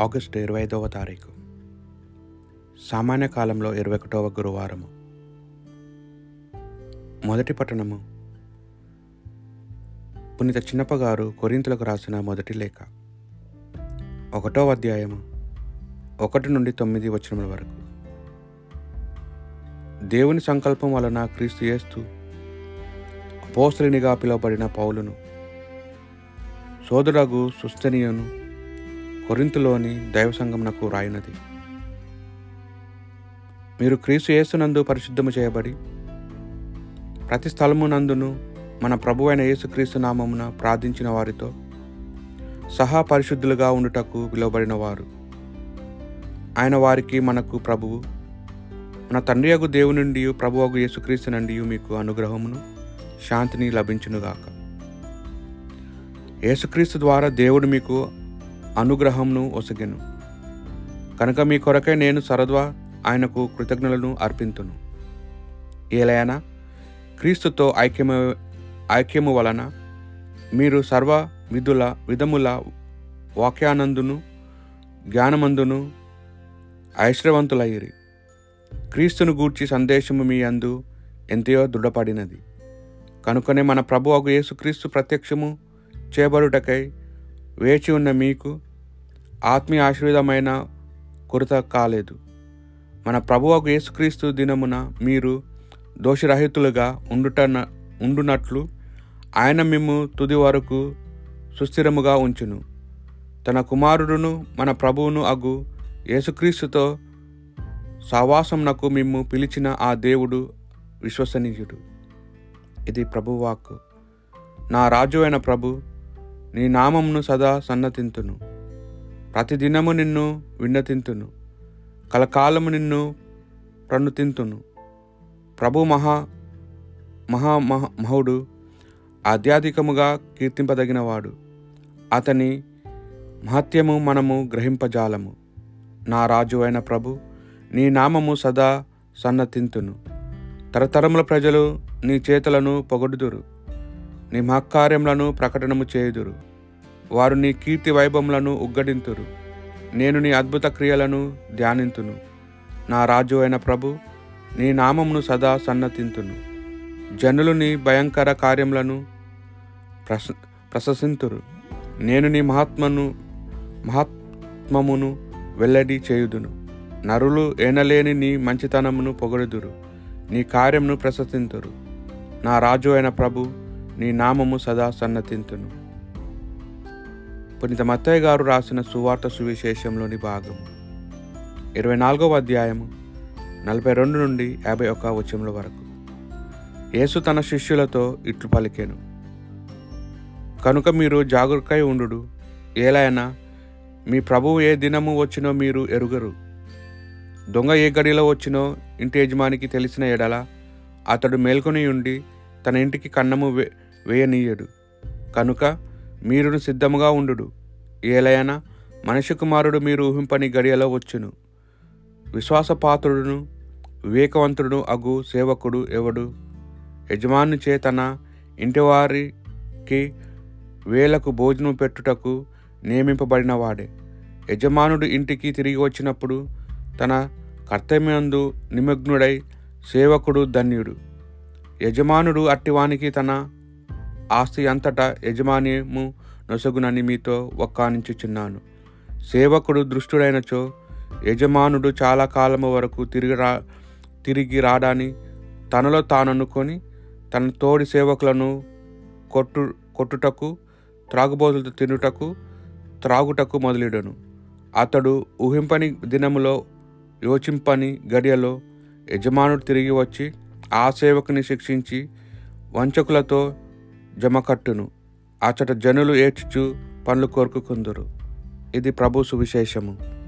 August ఇరవై ఐదవ తారీఖు. సామాన్య కాలంలో ఇరవై ఒకటవ గురువారము. మొదటి పట్టణము. పునీత చిన్నప్ప గారు కొరింతలకు రాసిన మొదటి లేఖ. ఒకటో అధ్యాయము ఒకటి నుండి తొమ్మిది వచనముల వరకు. దేవుని సంకల్పం వలన క్రీస్తు చేస్తూ అపోస్తలినిగా పిలువబడిన పౌలును సోదరుడు సుస్థనీయును కొరింతలోని దైవ సంఘమునకు రాయినది. మీరు క్రీస్తు యేసునందు పరిశుద్ధము చేయబడి ప్రతి స్థలమునందును మన ప్రభు అయిన యేసుక్రీస్తు నామమున ప్రార్థించిన వారితో సహా పరిశుద్ధులుగా ఉండుటకు పిలువబడిన వారు ఆయన వారికి మనకు ప్రభువు మన తండ్రి అగు దేవుని నుండి ప్రభు అగు యేసుక్రీస్తు నుండి మీకు అనుగ్రహమును శాంతిని లభించునుగాక. యేసుక్రీస్తు ద్వారా దేవుడు మీకు అనుగ్రహంను ఒసగెను. కనుక మీ కొరకై నేను సరద్వా ఆయనకు కృతజ్ఞతలను అర్పింతును. ఏలైనా క్రీస్తుతో ఐక్యము ఐక్యము వలన మీరు సర్వ విధుల విధముల వాక్యానందును జ్ఞానమందును ఐశ్వర్యవంతులయ్యిరి క్రీస్తును గూర్చి సందేశము మీ అందు ఎంతయో దృఢపడినది. కనుకనే మన ప్రభు అగు యేసుక్రీస్తు ప్రత్యక్షము చేయబడుటకై వేచి ఉన్న మీకు ఆత్మీయ ఆశీర్వాదమైన కొరత కాలేదు. మన ప్రభువకు యేసుక్రీస్తు దినమున మీరు దోషరహితులుగా ఉండుట ఉండునట్లు ఆయన మిమ్ము తుది వరకు సుస్థిరముగా ఉంచును. తన కుమారుడును మన ప్రభువును అగు యేసుక్రీస్తుతో సావాసంనకు మిమ్ము పిలిచిన ఆ దేవుడు విశ్వసనీయుడు. ఇది ప్రభువాక్ నా రాజు అయిన ప్రభు నీ నామమును సదా సన్నతింతును. ప్రతిదినము నిన్ను విన్నతింతును. కలకాలము నిన్ను ప్రణుతింతును ప్రభు మహా మహా మహ మహుడు ఆధ్యాత్మికముగా కీర్తింపదగినవాడు. అతని మహత్యము మనము గ్రహింపజాలము. నా రాజు అయిన ప్రభు నీ నామము సదా సన్నతింతును. తరతరముల ప్రజలు నీ చేతులను పొగడుదురు. నీ మహకార్యములను ప్రకటనము చేయుదురు. వారు నీ కీర్తి వైభవములను ఉగ్గడింతురు. నేను నీ అద్భుత క్రియలను ధ్యానింతును. నా రాజు అయిన ప్రభు నీ నామమును సదా సన్నతింతును. జనులు నీ భయంకర కార్యములను ప్రశ ప్రశసింతురు. నేను నీ మహాత్మను మహాత్మమును వెల్లడి చేయుదును. నరులు ఏనలేని నీ మంచితనమును పొగడుదురు. నీ కార్యమును ప్రశసింతురు. నా రాజు అయిన ప్రభు నీ నామము సదా సన్నతింతును. పునీత మత్తయ్య గారు రాసిన సువార్త సువిశేషంలోని భాగం ఇరవై నాలుగవ అధ్యాయము నలభై రెండు నుండి యాభై ఒక్క వచనముల వరకు. యేసు తన శిష్యులతో ఇట్లు పలికాను. కనుక మీరు జాగరూకై ఉండు ఏలైనా మీ ప్రభువు ఏ దినము వచ్చినో మీరు ఎరుగరు. దొంగ ఏ గడిలో వచ్చినో ఇంటి యజమానికి తెలిసిన ఎడల అతడు మేల్కొని ఉండి తన ఇంటికి కన్నము వే వేయనీయడు. కనుక మీరును సిద్ధముగా ఉండు ఏలైనా మనిషి కుమారుడు మీరు ఊహింపని గడియలో వచ్చును. విశ్వాసపాత్రుడును వివేకవంతుడును అగు సేవకుడు ఎవడు? యజమాను చేతన ఇంటివారికి వేలకు భోజనం పెట్టుటకు నియమింపబడినవాడే యజమానుడు ఇంటికి తిరిగి వచ్చినప్పుడు తన కర్తవ్యందు నిమగ్నుడై సేవకుడు ధన్యుడు. యజమానుడు అట్టివానికి తన ఆస్తి అంతటా యజమాన్యము నొసగునని మీతో ఒక్కానించుచున్నాను సేవకుడు దృష్టుడైనచో యజమానుడు చాలా కాలము వరకు తిరిగి రా తిరిగి రాడాని తనలో తాననుకొని తన తోడి సేవకులను కొట్టు కొట్టుటకు త్రాగుబోతులతో తినుటకు త్రాగుటకు మొదలెడను. అతడు ఊహింపని దినములో యోచింపని గడియలో యజమానుడు తిరిగి వచ్చి ఆ సేవకుని శిక్షించి వంచకులతో జమకట్టును. అచట జనులు ఏడ్చుచు పనులు కోరుకుందురు ఇది ప్రభు సువిశేషము.